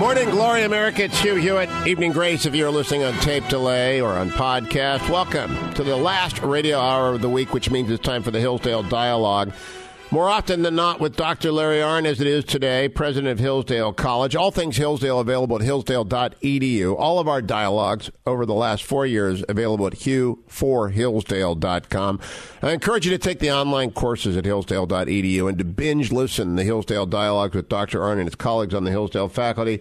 Morning Glory, America. It's Hugh Hewitt. Evening Grace, if you're listening on tape delay or on podcast. Welcome to the last radio hour of the week, which means it's time for the Hillsdale Dialogue. More often than not, with Dr. Larry Arnn as it is today, president of Hillsdale College. All things Hillsdale available at hillsdale.edu. All of our dialogues over the last four years available at hugh4hillsdale.com. I encourage you to take the online courses at hillsdale.edu and to binge listen the Hillsdale Dialogues with Dr. Arnn and his colleagues on the Hillsdale faculty.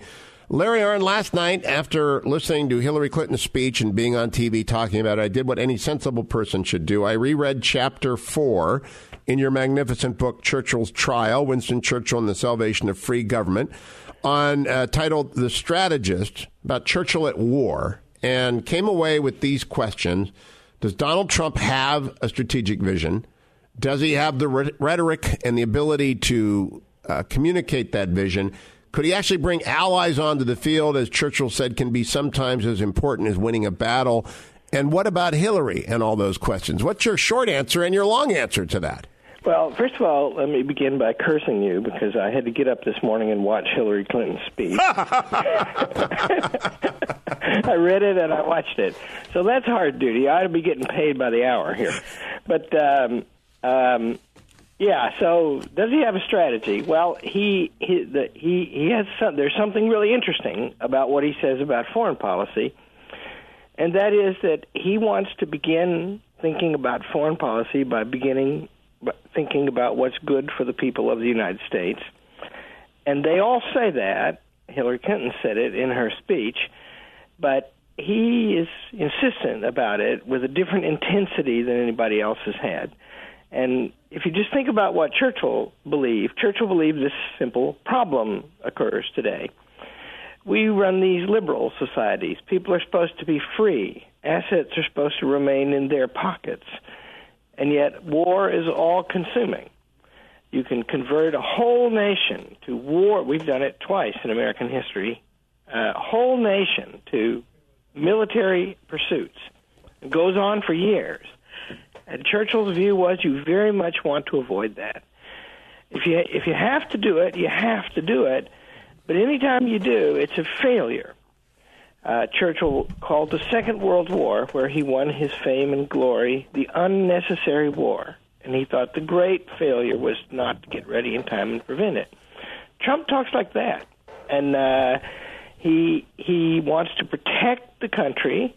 Larry Arnn, last night, after listening to Hillary Clinton's speech and being on TV talking about it, I did what any sensible person should do. I reread chapter four in your magnificent book, Churchill's Trial Winston Churchill and the Salvation of Free Government, on uh, titled The Strategist about Churchill at War, and came away with these questions Does Donald Trump have a strategic vision? Does he have the rhetoric and the ability to uh, communicate that vision? Could he actually bring allies onto the field, as Churchill said, can be sometimes as important as winning a battle? And what about Hillary and all those questions? What's your short answer and your long answer to that? Well, first of all, let me begin by cursing you because I had to get up this morning and watch Hillary Clinton speak. I read it and I watched it. So that's hard duty. I ought to be getting paid by the hour here. But um, um, yeah, so does he have a strategy? Well, he he the, he he has some, there's something really interesting about what he says about foreign policy. And that is that he wants to begin thinking about foreign policy by beginning thinking about what's good for the people of the United States. And they all say that. Hillary Clinton said it in her speech, but he is insistent about it with a different intensity than anybody else has had. And if you just think about what Churchill believed, Churchill believed this simple problem occurs today. We run these liberal societies. People are supposed to be free. Assets are supposed to remain in their pockets and yet war is all consuming. You can convert a whole nation to war. We've done it twice in American history. A whole nation to military pursuits. It goes on for years. And Churchill's view was you very much want to avoid that. If you if you have to do it, you have to do it. But anytime you do, it's a failure uh, Churchill called the Second World War, where he won his fame and glory, the unnecessary war. And he thought the great failure was not to get ready in time and prevent it. Trump talks like that, and uh, he he wants to protect the country.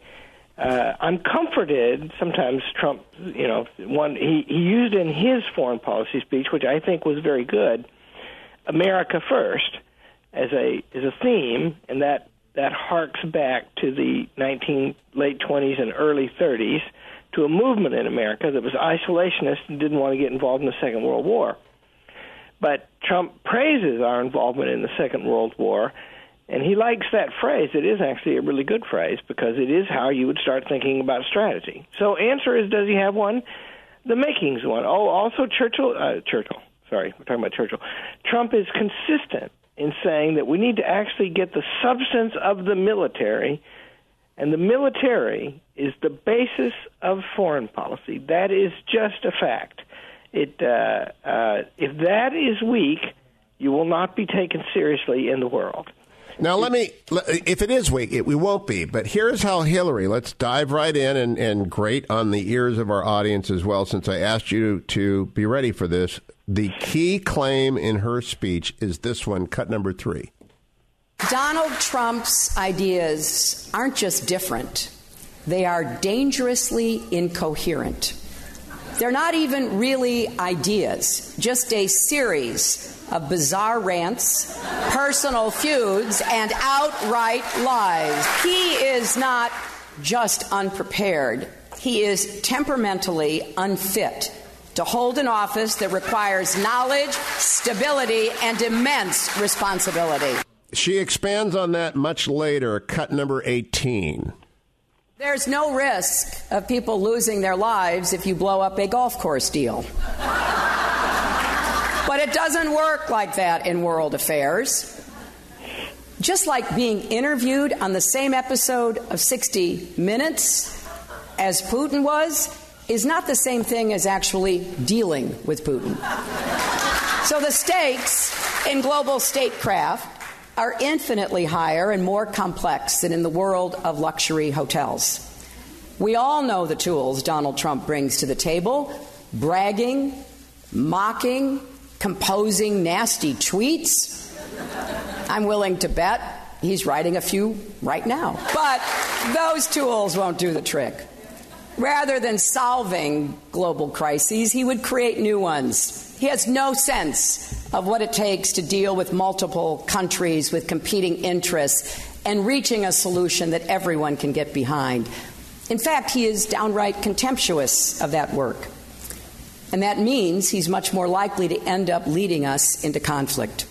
Uh, I'm comforted. Sometimes Trump, you know, one he, he used in his foreign policy speech, which I think was very good, America first as a as a theme, and that that harks back to the 19 late 20s and early 30s to a movement in America that was isolationist and didn't want to get involved in the Second World War. But Trump praises our involvement in the Second World War, and he likes that phrase. It is actually a really good phrase because it is how you would start thinking about strategy. So, answer is, does he have one? The makings one. Oh, also Churchill. Uh, Churchill. Sorry, we're talking about Churchill. Trump is consistent in saying that we need to actually get the substance of the military, and the military is the basis of foreign policy. That is just a fact. It uh, uh, if that is weak, you will not be taken seriously in the world. Now, let me, if it is weak, it, we won't be. But here's how Hillary, let's dive right in and, and on the ears of our audience as well, since I asked you to be ready for this. The key claim in her speech is this one, cut number three. Donald Trump's ideas aren't just different, they are dangerously incoherent. They're not even really ideas, just a series of bizarre rants, personal feuds, and outright lies. He is not just unprepared, he is temperamentally unfit to hold an office that requires knowledge, stability, and immense responsibility. She expands on that much later, cut number 18. There's no risk of people losing their lives if you blow up a golf course deal. It doesn't work like that in world affairs. Just like being interviewed on the same episode of 60 Minutes as Putin was, is not the same thing as actually dealing with Putin. So the stakes in global statecraft are infinitely higher and more complex than in the world of luxury hotels. We all know the tools Donald Trump brings to the table bragging, mocking, composing nasty tweets. I'm willing to bet he's writing a few right now. But those tools won't do the trick. Rather than solving global crises, he would create new ones. He has no sense of what it takes to deal with multiple countries with competing interests and reaching a solution that everyone can get behind. In fact, he is downright contemptuous of that work. And that means he's much more likely to end up leading us into conflict.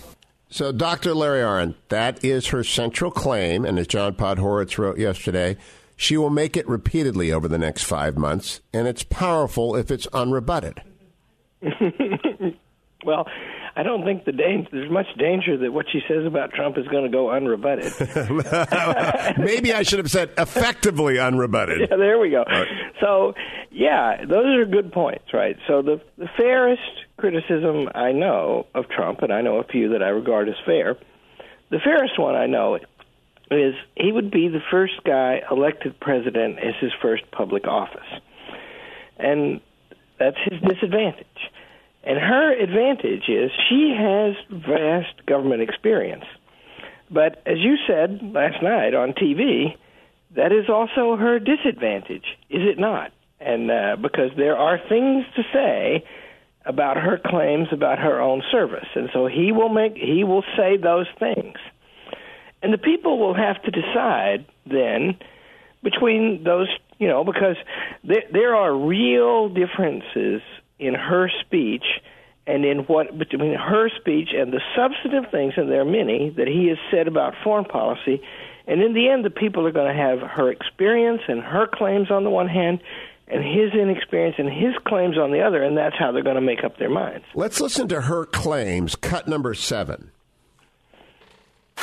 So, Dr. Larry Arnn, that is her central claim. And as John Podhoretz wrote yesterday, she will make it repeatedly over the next five months, and it's powerful if it's unrebutted. well, I don't think the danger, there's much danger that what she says about Trump is going to go unrebutted. Maybe I should have said effectively unrebutted. Yeah, there we go. Right. So, yeah, those are good points, right? So the the fairest criticism I know of Trump, and I know a few that I regard as fair. The fairest one I know is he would be the first guy elected president as his first public office, and that's his disadvantage and her advantage is she has vast government experience. But as you said last night on TV, that is also her disadvantage, is it not? And uh, because there are things to say about her claims about her own service, and so he will make he will say those things, and the people will have to decide then between those, you know, because there there are real differences in her speech and in what between her speech and the substantive things, and there are many that he has said about foreign policy. And in the end, the people are going to have her experience and her claims on the one hand, and his inexperience and his claims on the other, and that's how they're going to make up their minds. Let's listen to her claims. Cut number seven.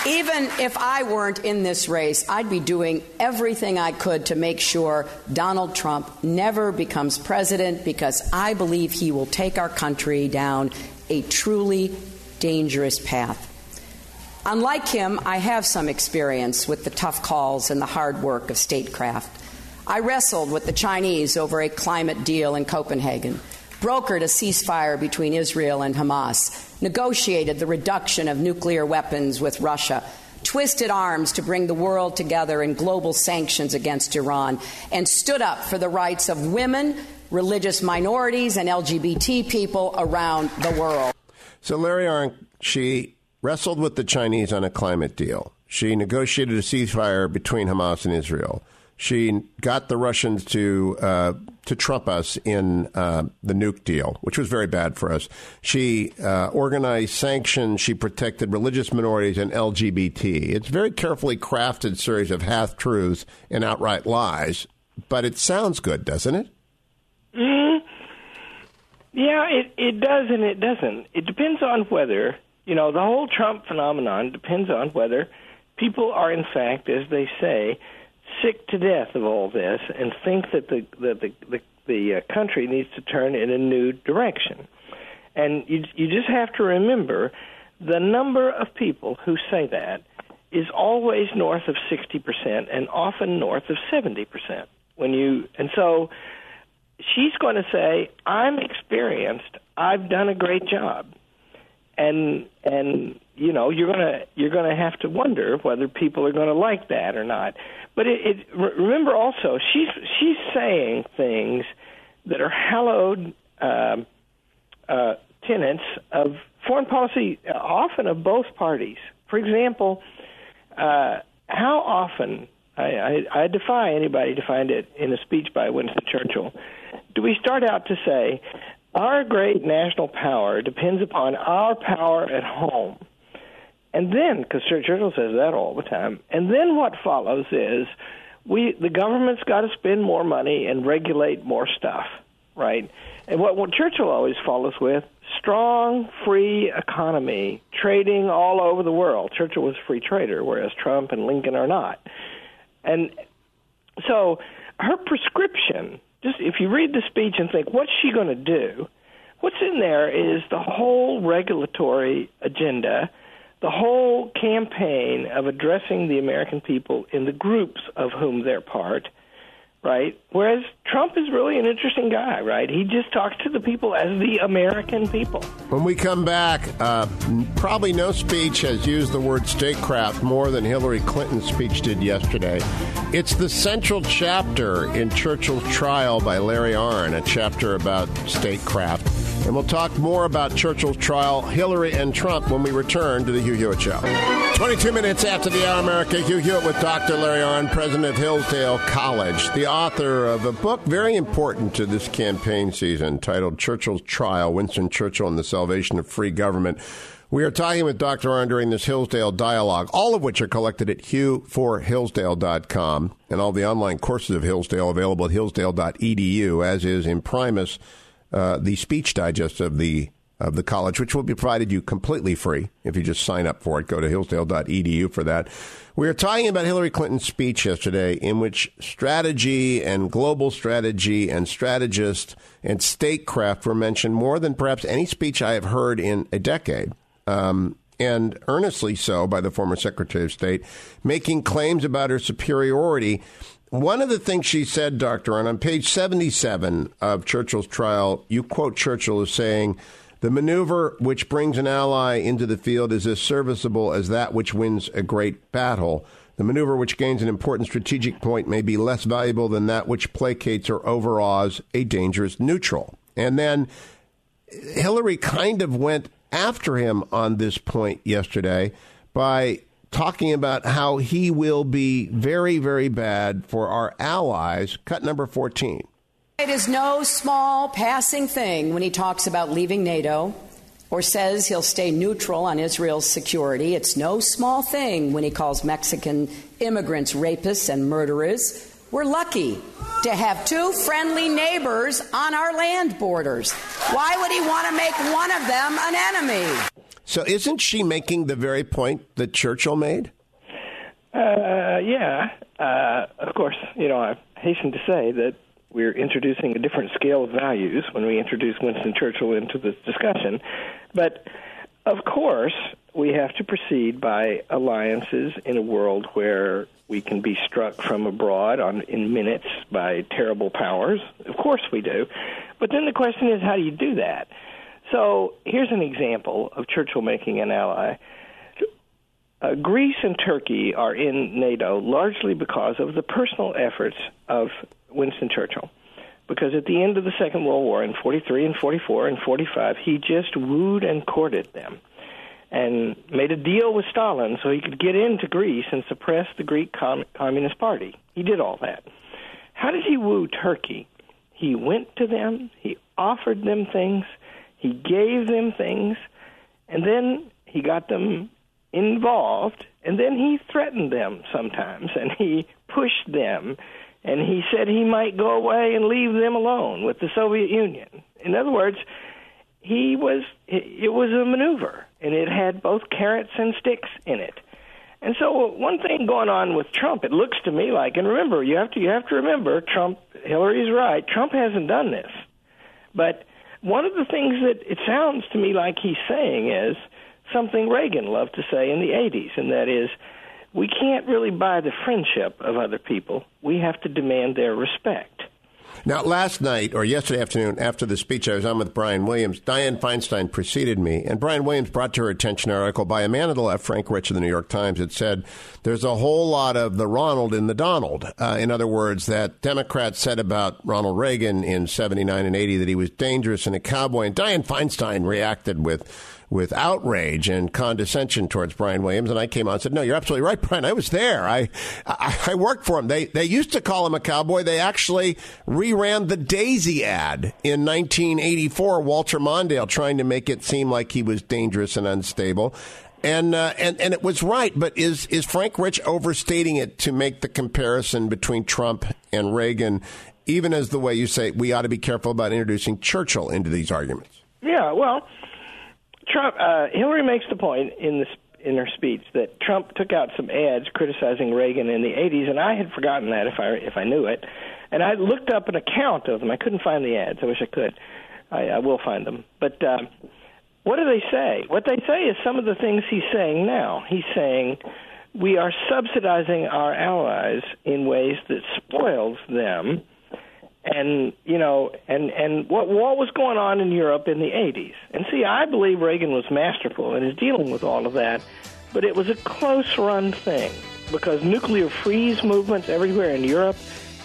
Even if I weren't in this race, I'd be doing everything I could to make sure Donald Trump never becomes president because I believe he will take our country down a truly dangerous path. Unlike him, I have some experience with the tough calls and the hard work of statecraft. I wrestled with the Chinese over a climate deal in Copenhagen brokered a ceasefire between Israel and Hamas, negotiated the reduction of nuclear weapons with Russia, twisted arms to bring the world together in global sanctions against Iran, and stood up for the rights of women, religious minorities, and LGBT people around the world. So, Larry Arnn, she wrestled with the Chinese on a climate deal. She negotiated a ceasefire between Hamas and Israel. She got the Russians to uh, to trump us in uh, the nuke deal, which was very bad for us. She uh, organized sanctions. She protected religious minorities and LGBT. It's a very carefully crafted series of half truths and outright lies, but it sounds good, doesn't it? Mm-hmm. Yeah, it it does and it doesn't. It depends on whether you know the whole Trump phenomenon depends on whether people are in fact, as they say sick to death of all this and think that the that the the, the uh, country needs to turn in a new direction. And you you just have to remember the number of people who say that is always north of 60% and often north of 70%. When you and so she's going to say, "I'm experienced. I've done a great job." And and you know, you're going to you're to have to wonder whether people are going to like that or not. But it, it remember also she's she's saying things that are hallowed um, uh, tenets of foreign policy, uh, often of both parties. For example, uh, how often I, I, I defy anybody to find it in a speech by Winston Churchill. Do we start out to say our great national power depends upon our power at home? And then, because Churchill says that all the time, and then what follows is we the government's got to spend more money and regulate more stuff, right? And what, what Churchill always follows with strong free economy, trading all over the world. Churchill was a free trader, whereas Trump and Lincoln are not. And so her prescription, just if you read the speech and think, what's she going to do? What's in there is the whole regulatory agenda the whole campaign of addressing the American people in the groups of whom they're part right? Whereas Trump is really an interesting guy, right? He just talks to the people as the American people. When we come back, uh, probably no speech has used the word statecraft more than Hillary Clinton's speech did yesterday. It's the central chapter in Churchill's trial by Larry Arnn, a chapter about statecraft. And we'll talk more about Churchill's trial, Hillary and Trump, when we return to the Hugh Hewitt Show. 22 minutes after the hour, America, Hugh Hewitt with Dr. Larry Arnn, president of Hillsdale College, the author of a book very important to this campaign season titled Churchill's Trial Winston Churchill and the Salvation of Free Government. We are talking with Dr. Arnn during this Hillsdale dialogue, all of which are collected at hughforhillsdale.com and all the online courses of Hillsdale available at hillsdale.edu, as is Imprimis, uh, the speech digest of the of the college, which will be provided you completely free if you just sign up for it. Go to hillsdale.edu for that. We are talking about Hillary Clinton's speech yesterday, in which strategy and global strategy and strategist and statecraft were mentioned more than perhaps any speech I have heard in a decade. Um, and earnestly so by the former Secretary of State, making claims about her superiority. One of the things she said, Dr. Arnn, on page 77 of Churchill's trial, you quote Churchill as saying, the maneuver which brings an ally into the field is as serviceable as that which wins a great battle. The maneuver which gains an important strategic point may be less valuable than that which placates or overawes a dangerous neutral. And then Hillary kind of went after him on this point yesterday by talking about how he will be very, very bad for our allies. Cut number 14. It is no small passing thing when he talks about leaving NATO or says he'll stay neutral on Israel's security. It's no small thing when he calls Mexican immigrants rapists and murderers. We're lucky to have two friendly neighbors on our land borders. Why would he want to make one of them an enemy? So, isn't she making the very point that Churchill made? Uh, yeah. Uh, of course, you know, I hasten to say that we're introducing a different scale of values when we introduce Winston Churchill into this discussion. But of course, we have to proceed by alliances in a world where we can be struck from abroad on in minutes by terrible powers. Of course we do. But then the question is how do you do that? So here's an example of Churchill making an ally. Uh, Greece and Turkey are in NATO largely because of the personal efforts of Winston Churchill. Because at the end of the Second World War in 43 and 44 and 45, he just wooed and courted them and made a deal with Stalin so he could get into Greece and suppress the Greek Com- Communist Party. He did all that. How did he woo Turkey? He went to them, he offered them things, he gave them things, and then he got them involved, and then he threatened them sometimes, and he pushed them and he said he might go away and leave them alone with the Soviet Union. In other words, he was it was a maneuver, and it had both carrots and sticks in it. And so, one thing going on with Trump, it looks to me like, and remember, you have to you have to remember, Trump, Hillary's right. Trump hasn't done this, but one of the things that it sounds to me like he's saying is something Reagan loved to say in the '80s, and that is we can't really buy the friendship of other people. We have to demand their respect. Now, last night or yesterday afternoon, after the speech I was on with Brian Williams, Dianne Feinstein preceded me, and Brian Williams brought to her attention an article by a man of the left, Frank Rich of the New York Times, that said there's a whole lot of the Ronald in the Donald. Uh, in other words, that Democrats said about Ronald Reagan in 79 and 80 that he was dangerous and a cowboy. And Dianne Feinstein reacted with with outrage and condescension towards Brian Williams. And I came on and said, "No, you're absolutely right, Brian. I was there. I I, I worked for him. They they used to call him a cowboy. They actually reran the Daisy ad in 1984. Walter Mondale trying to make it seem like he was dangerous and unstable." And, uh, and and it was right, but is is Frank Rich overstating it to make the comparison between Trump and Reagan, even as the way you say we ought to be careful about introducing Churchill into these arguments? Yeah, well, Trump, uh, Hillary makes the point in this in her speech that Trump took out some ads criticizing Reagan in the 80s, and I had forgotten that if I if I knew it, and I looked up an account of them. I couldn't find the ads. I wish I could. I, I will find them, but. Uh, what do they say? What they say is some of the things he's saying now. He's saying we are subsidizing our allies in ways that spoils them. And you know, and and what what was going on in Europe in the 80s? And see, I believe Reagan was masterful and is dealing with all of that, but it was a close run thing because nuclear freeze movements everywhere in Europe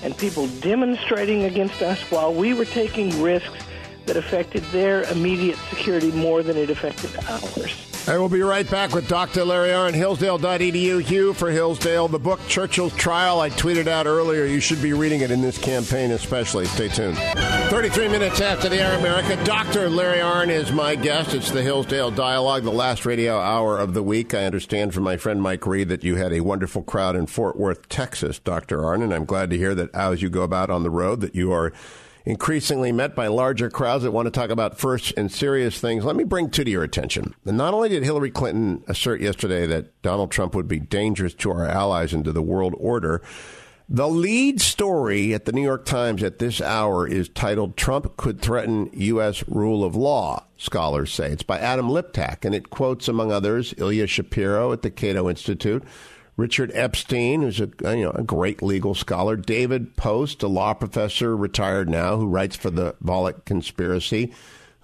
and people demonstrating against us while we were taking risks that affected their immediate security more than it affected ours. I will be right back with Dr. Larry Arnn, Hillsdale.edu. Hugh for Hillsdale. The book Churchill's Trial, I tweeted out earlier. You should be reading it in this campaign, especially. Stay tuned. 33 minutes after the Air America, Dr. Larry Arnn is my guest. It's the Hillsdale Dialogue, the last radio hour of the week. I understand from my friend Mike Reed that you had a wonderful crowd in Fort Worth, Texas, Dr. Arnn, and I'm glad to hear that as you go about on the road that you are increasingly met by larger crowds that want to talk about first and serious things. Let me bring two to your attention. Not only did Hillary Clinton assert yesterday that Donald Trump would be dangerous to our allies and to the world order, the lead story at the New York Times at this hour is titled Trump Could Threaten U.S. Rule of Law, scholars say. It's by Adam Liptak, and it quotes, among others, Ilya Shapiro at the Cato Institute, Richard Epstein, who's a, you know, a great legal scholar, David Post, a law professor, retired now, who writes for the Volokh Conspiracy,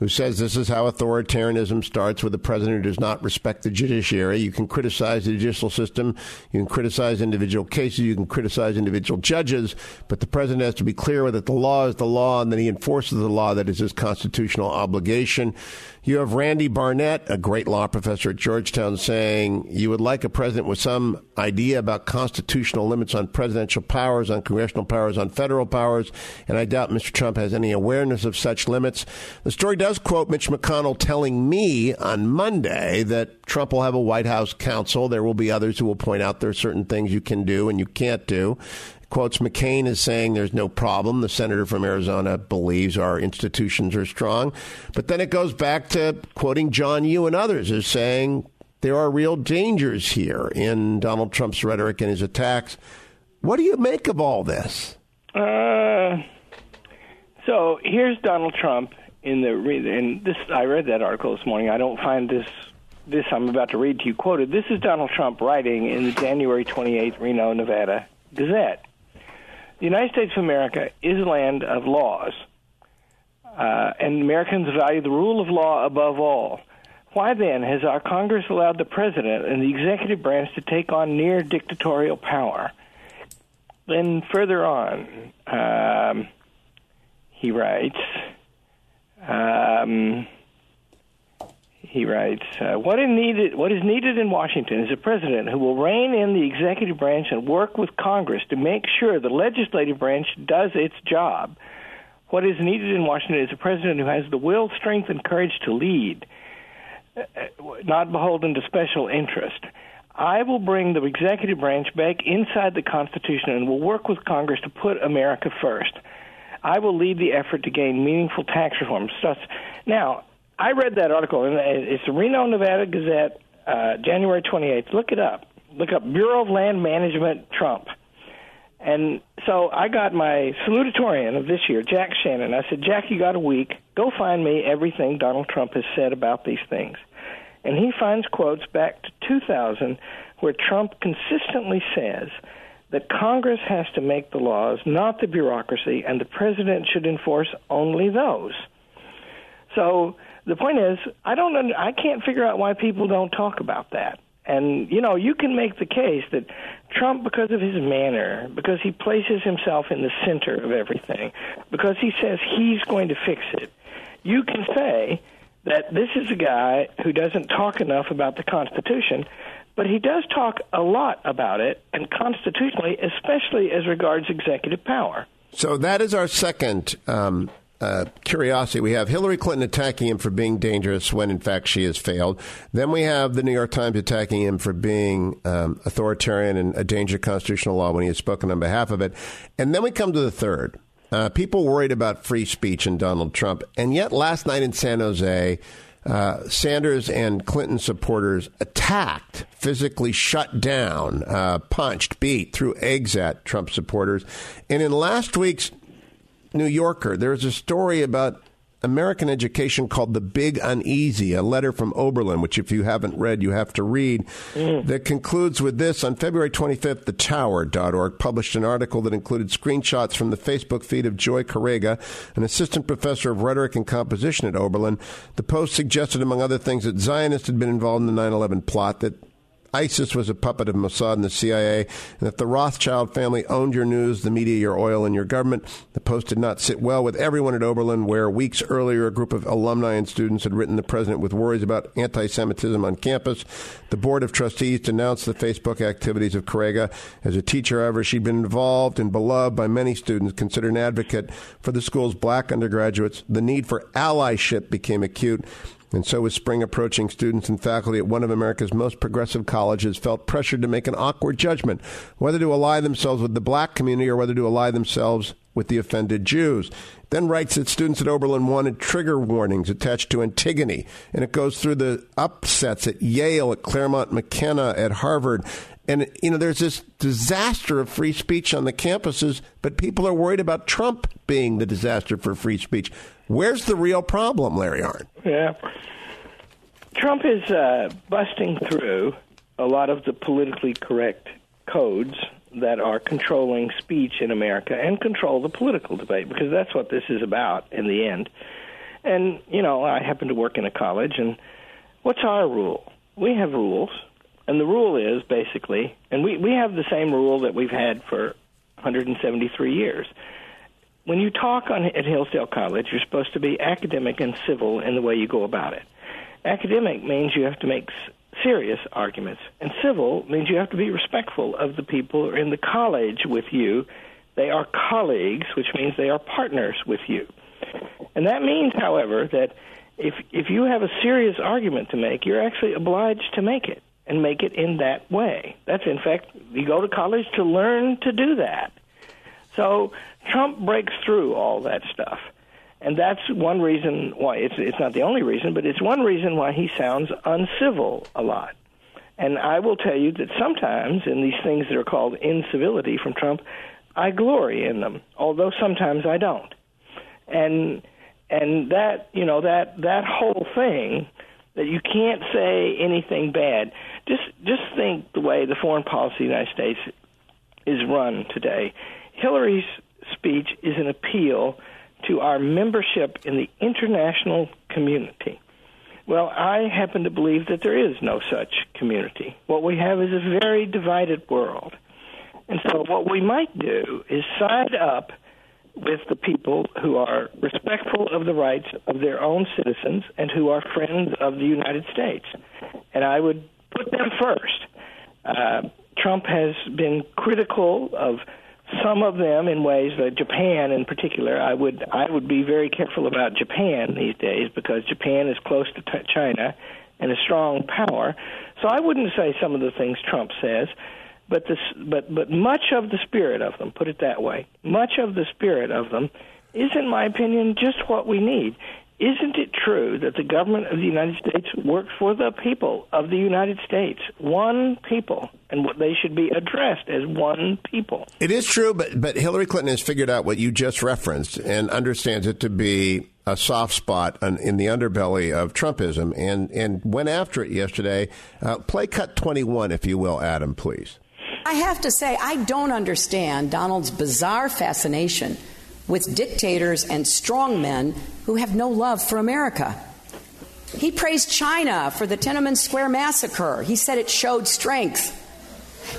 who says this is how authoritarianism starts with a president who does not respect the judiciary. You can criticize the judicial system, you can criticize individual cases, you can criticize individual judges, but the president has to be clear that the law is the law and then he enforces the law that is his constitutional obligation. You have Randy Barnett, a great law professor at Georgetown, saying you would like a president with some idea about constitutional limits on presidential powers, on congressional powers, on federal powers, and I doubt Mr. Trump has any awareness of such limits. The story does quote Mitch McConnell telling me on Monday that Trump will have a White House counsel. There will be others who will point out there are certain things you can do and you can't do quotes McCain as saying there's no problem. The senator from Arizona believes our institutions are strong. But then it goes back to quoting John Yoo and others as saying there are real dangers here in Donald Trump's rhetoric and his attacks. What do you make of all this? Uh, so here's Donald Trump in the and this I read that article this morning. I don't find this this I'm about to read to you quoted. This is Donald Trump writing in the January 28th Reno, Nevada Gazette. The United States of America is a land of laws, uh, and Americans value the rule of law above all. Why then has our Congress allowed the president and the executive branch to take on near dictatorial power? Then further on, um, he writes. Um, he writes, uh, what, is needed, what is needed in Washington is a president who will rein in the executive branch and work with Congress to make sure the legislative branch does its job. What is needed in Washington is a president who has the will, strength, and courage to lead, uh, not beholden to special interest. I will bring the executive branch back inside the Constitution and will work with Congress to put America first. I will lead the effort to gain meaningful tax reform. Now, I read that article, and it's the Reno, Nevada Gazette, uh, January 28th. Look it up. Look up Bureau of Land Management Trump. And so I got my salutatorian of this year, Jack Shannon. I said, Jack, you got a week. Go find me everything Donald Trump has said about these things. And he finds quotes back to 2000 where Trump consistently says that Congress has to make the laws, not the bureaucracy, and the president should enforce only those. So the point is, I don't, under, I can't figure out why people don't talk about that. And you know, you can make the case that Trump, because of his manner, because he places himself in the center of everything, because he says he's going to fix it, you can say that this is a guy who doesn't talk enough about the Constitution, but he does talk a lot about it, and constitutionally, especially as regards executive power. So that is our second um, uh, curiosity. We have Hillary Clinton attacking him for being dangerous when, in fact, she has failed. Then we have the New York Times attacking him for being um, authoritarian and a danger to constitutional law when he has spoken on behalf of it. And then we come to the third. Uh, people worried about free speech and Donald Trump. And yet, last night in San Jose, uh, Sanders and Clinton supporters attacked, physically shut down, uh, punched, beat, threw eggs at Trump supporters. And in last week's New Yorker, there's a story about American education called The Big Uneasy, a letter from Oberlin, which if you haven't read, you have to read, mm. that concludes with this. On February 25th, the thetower.org published an article that included screenshots from the Facebook feed of Joy Karega, an assistant professor of rhetoric and composition at Oberlin. The post suggested, among other things, that Zionists had been involved in the 9 11 plot, that ISIS was a puppet of Mossad and the CIA, and that the Rothschild family owned your news, the media, your oil, and your government. The Post did not sit well with everyone at Oberlin, where weeks earlier a group of alumni and students had written the president with worries about anti Semitism on campus. The Board of Trustees denounced the Facebook activities of Karega. As a teacher, however, she'd been involved and beloved by many students, considered an advocate for the school's black undergraduates. The need for allyship became acute. And so, with spring approaching, students and faculty at one of America's most progressive colleges felt pressured to make an awkward judgment whether to ally themselves with the black community or whether to ally themselves with the offended Jews. Then writes that students at Oberlin wanted trigger warnings attached to Antigone, and it goes through the upsets at Yale, at Claremont McKenna, at Harvard. And, you know, there's this disaster of free speech on the campuses, but people are worried about Trump being the disaster for free speech. Where's the real problem, Larry Arnn? Yeah. Trump is uh, busting through a lot of the politically correct codes that are controlling speech in America and control the political debate because that's what this is about in the end. And, you know, I happen to work in a college, and what's our rule? We have rules, and the rule is basically, and we, we have the same rule that we've had for 173 years when you talk on, at Hillsdale College, you're supposed to be academic and civil in the way you go about it. Academic means you have to make serious arguments, and civil means you have to be respectful of the people who are in the college with you. They are colleagues, which means they are partners with you. And that means, however, that if if you have a serious argument to make, you're actually obliged to make it and make it in that way. That's in fact you go to college to learn to do that. So Trump breaks through all that stuff. And that's one reason why it's it's not the only reason, but it's one reason why he sounds uncivil a lot. And I will tell you that sometimes in these things that are called incivility from Trump, I glory in them, although sometimes I don't. And and that you know that that whole thing that you can't say anything bad. Just just think the way the foreign policy of the United States is run today. Hillary's speech is an appeal to our membership in the international community. Well, I happen to believe that there is no such community. What we have is a very divided world. And so, what we might do is side up with the people who are respectful of the rights of their own citizens and who are friends of the United States. And I would put them first. Uh, Trump has been critical of some of them in ways that Japan in particular I would I would be very careful about Japan these days because Japan is close to China and a strong power. So I wouldn't say some of the things Trump says but this but but much of the spirit of them put it that way much of the spirit of them is in my opinion just what we need isn't it true that the government of the United States works for the people of the United States, one people, and what they should be addressed as one people? It is true, but but Hillary Clinton has figured out what you just referenced and understands it to be a soft spot in the underbelly of Trumpism, and and went after it yesterday. Uh, play cut twenty one, if you will, Adam, please. I have to say, I don't understand Donald's bizarre fascination with dictators and strongmen who have no love for America. He praised China for the Tiananmen Square massacre. He said it showed strength.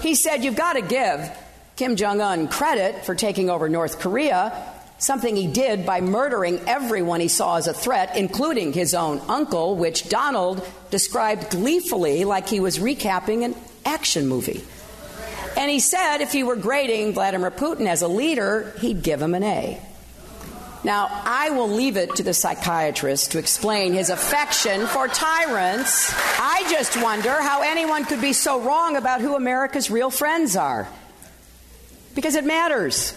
He said you've got to give Kim Jong un credit for taking over North Korea, something he did by murdering everyone he saw as a threat, including his own uncle, which Donald described gleefully like he was recapping an action movie. And he said if he were grading Vladimir Putin as a leader, he'd give him an A. Now, I will leave it to the psychiatrist to explain his affection for tyrants. I just wonder how anyone could be so wrong about who America's real friends are. Because it matters.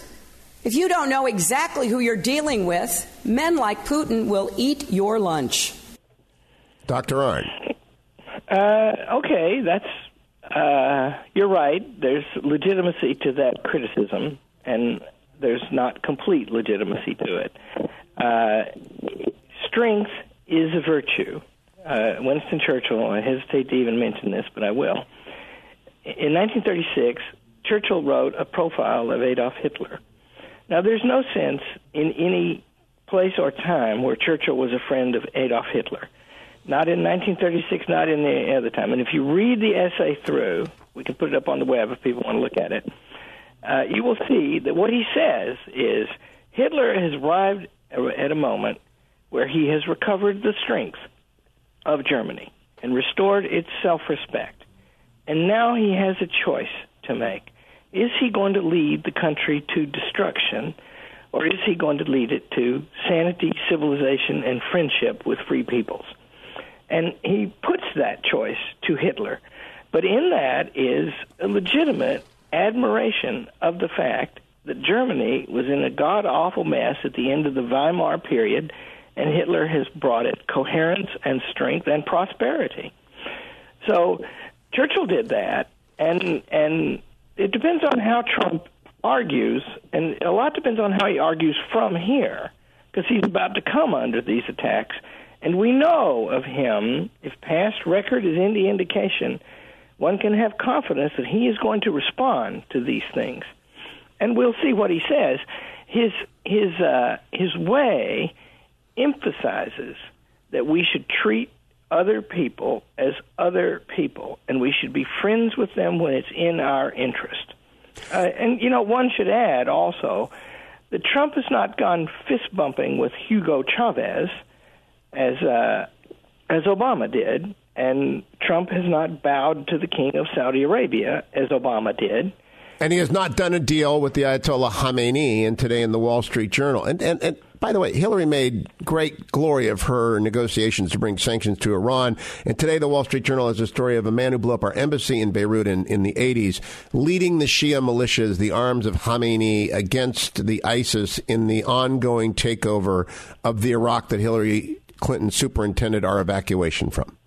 If you don't know exactly who you're dealing with, men like Putin will eat your lunch. Dr. Arnn. Uh, okay, that's uh, you're right. There's legitimacy to that criticism, and there's not complete legitimacy to it. Uh, strength is a virtue. Uh, Winston Churchill, I hesitate to even mention this, but I will. In 1936, Churchill wrote a profile of Adolf Hitler. Now, there's no sense in any place or time where Churchill was a friend of Adolf Hitler. Not in 1936, not in any other time. And if you read the essay through, we can put it up on the web if people want to look at it. Uh, you will see that what he says is Hitler has arrived at a moment where he has recovered the strength of Germany and restored its self respect. And now he has a choice to make. Is he going to lead the country to destruction, or is he going to lead it to sanity, civilization, and friendship with free peoples? And he puts that choice to Hitler. But in that is a legitimate admiration of the fact that Germany was in a god awful mess at the end of the Weimar period, and Hitler has brought it coherence and strength and prosperity. So Churchill did that, and and it depends on how Trump argues, and a lot depends on how he argues from here, because he's about to come under these attacks. And we know of him, if past record is any indication, one can have confidence that he is going to respond to these things. And we'll see what he says. His his uh, his way emphasizes that we should treat other people as other people, and we should be friends with them when it's in our interest. Uh, and you know, one should add also that Trump has not gone fist bumping with Hugo Chavez as uh, as Obama did, and Trump has not bowed to the king of Saudi Arabia as Obama did. And he has not done a deal with the Ayatollah Khamenei, and today in the Wall Street Journal. And, and, and by the way, Hillary made great glory of her negotiations to bring sanctions to Iran. And today, the Wall Street Journal has a story of a man who blew up our embassy in Beirut in, in the 80s, leading the Shia militias, the arms of Khamenei, against the ISIS in the ongoing takeover of the Iraq that Hillary Clinton superintended our evacuation from.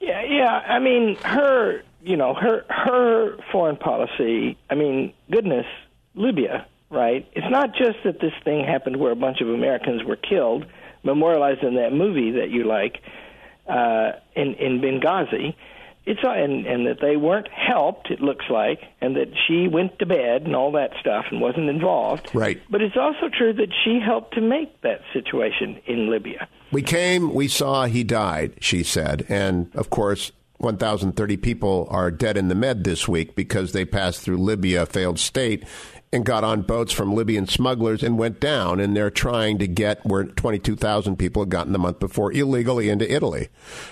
Yeah, yeah. I mean, her, you know, her her foreign policy. I mean, goodness, Libya right? It's not just that this thing happened where a bunch of Americans were killed, memorialized in that movie that you like uh, in in Benghazi. It's uh, and and that they weren't helped. It looks like, and that she went to bed and all that stuff and wasn't involved. Right. But it's also true that she helped to make that situation in Libya. We came, we saw, he died. She said, and of course, 1,030 people are dead in the med this week because they passed through Libya, failed state, and got on boats from Libyan smugglers and went down. And they're trying to get where 22,000 people had gotten the month before illegally into Italy.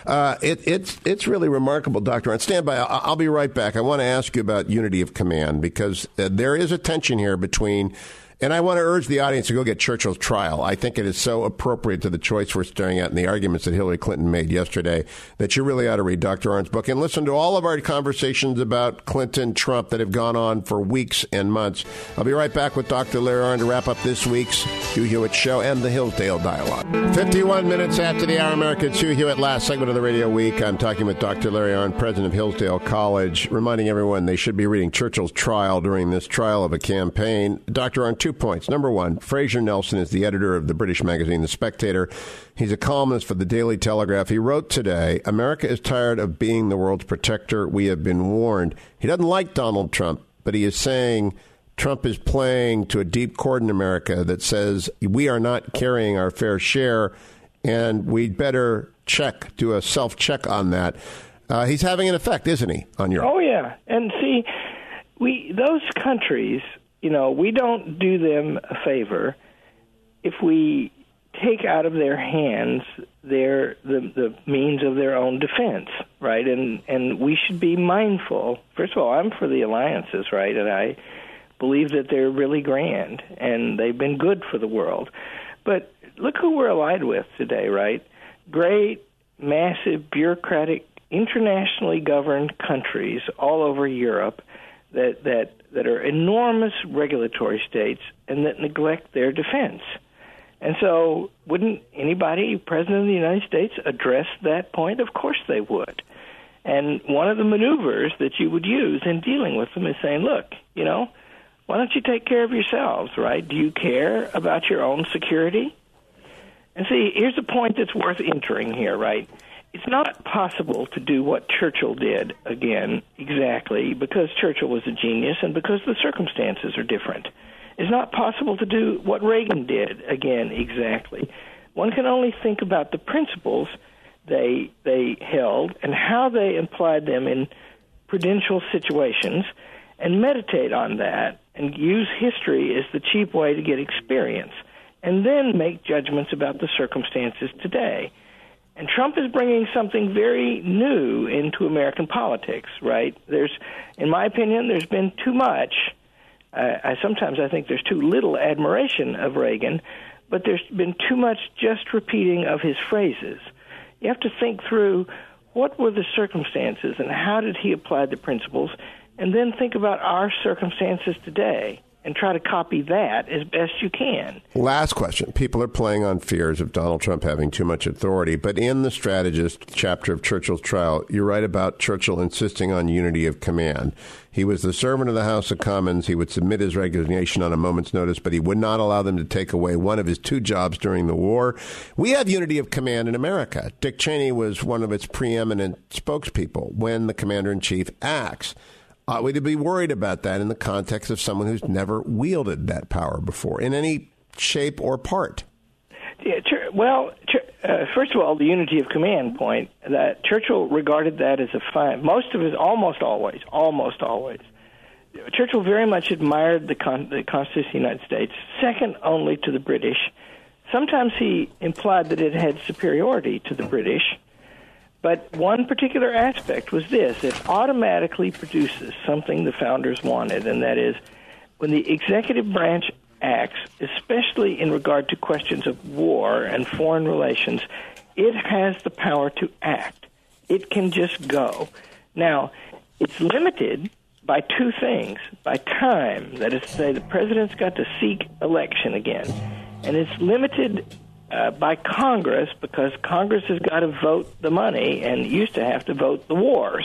Uh, it, it's it's really remarkable, Doctor. And stand by. I'll, I'll, be right back. I want to ask you about unity of command because uh, there is a tension here between and I want to urge the audience to go get Churchill's trial. I think it is so appropriate to the choice we're staring at and the arguments that Hillary Clinton made yesterday that you really ought to read Dr. Arnn's book and listen to all of our conversations about Clinton, Trump that have gone on for weeks and months. I'll be right back with Dr. Larry Arnn to wrap up this week's Hugh Hewitt Show and the Hillsdale Dialogue. 51 minutes after the hour, America. Hugh Hewitt, last segment of the Radio Week. I'm talking with Dr. Larry Arnn, president of Hillsdale College, reminding everyone they should be reading Churchill's trial during this trial of a campaign. Dr. Arnn, two points. Number one, Fraser Nelson is the editor of the British magazine The Spectator. He's a columnist for the Daily Telegraph. He wrote today, America is tired of being the world's protector. We have been warned. He doesn't like Donald Trump, but he is saying Trump is playing to a deep chord in America that says we are not carrying our fair share and we'd better check, do a self check on that. Uh, he's having an effect, isn't he, on Europe? Oh yeah, and see, we those countries you know, we don't do them a favor if we take out of their hands their the the means of their own defense, right? And and we should be mindful. First of all, I'm for the alliances, right? And I believe that they're really grand and they've been good for the world. But look who we're allied with today, right? Great, massive, bureaucratic, internationally governed countries all over Europe that that that are enormous regulatory states and that neglect their defense. And so, wouldn't anybody, President of the United States, address that point? Of course they would. And one of the maneuvers that you would use in dealing with them is saying, look, you know, why don't you take care of yourselves, right? Do you care about your own security? And see, here's a point that's worth entering here, right? It's not possible to do what Churchill did again exactly because Churchill was a genius and because the circumstances are different. It's not possible to do what Reagan did again exactly. One can only think about the principles they they held and how they applied them in prudential situations and meditate on that and use history as the cheap way to get experience and then make judgments about the circumstances today. And Trump is bringing something very new into American politics, right? There's, in my opinion, there's been too much. Uh, I sometimes I think there's too little admiration of Reagan, but there's been too much just repeating of his phrases. You have to think through what were the circumstances and how did he apply the principles, and then think about our circumstances today and try to copy that as best you can. Last question. People are playing on fears of Donald Trump having too much authority, but in the strategist chapter of Churchill's trial, you write about Churchill insisting on unity of command. He was the servant of the House of Commons. He would submit his resignation on a moment's notice, but he would not allow them to take away one of his two jobs during the war. We have unity of command in America. Dick Cheney was one of its preeminent spokespeople when the commander in chief acts. Ought we to be worried about that in the context of someone who's never wielded that power before in any shape or part? Yeah, well, uh, first of all, the unity of command point that Churchill regarded that as a fine. Most of his, almost always, almost always, Churchill very much admired the, con- the Constitution of the United States, second only to the British. Sometimes he implied that it had superiority to the British. But one particular aspect was this it automatically produces something the founders wanted, and that is when the executive branch acts, especially in regard to questions of war and foreign relations, it has the power to act. It can just go. Now, it's limited by two things by time, that is to say, the president's got to seek election again, and it's limited uh, by Congress because Congress has got to vote the money and used to have to vote the wars.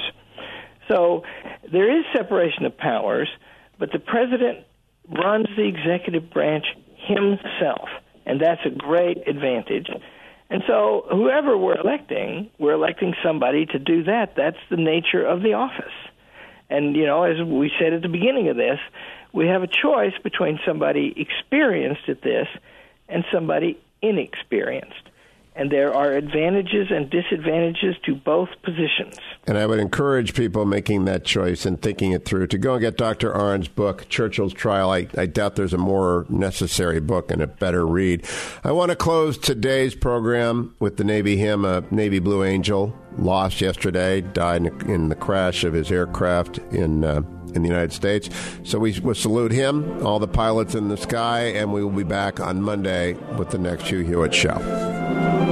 So there is separation of powers, but the president runs the executive branch himself, and that's a great advantage. And so, whoever we're electing, we're electing somebody to do that. That's the nature of the office. And, you know, as we said at the beginning of this, we have a choice between somebody experienced at this and somebody inexperienced. And there are advantages and disadvantages to both positions. And I would encourage people making that choice and thinking it through to go and get Dr. Arnn's book, Churchill's Trial. I, I doubt there's a more necessary book and a better read. I want to close today's program with the Navy hymn, a Navy Blue Angel, lost yesterday, died in, the crash of his aircraft in. Uh, in the United States. So we will salute him, all the pilots in the sky, and we will be back on Monday with the next Hugh Hewitt Show.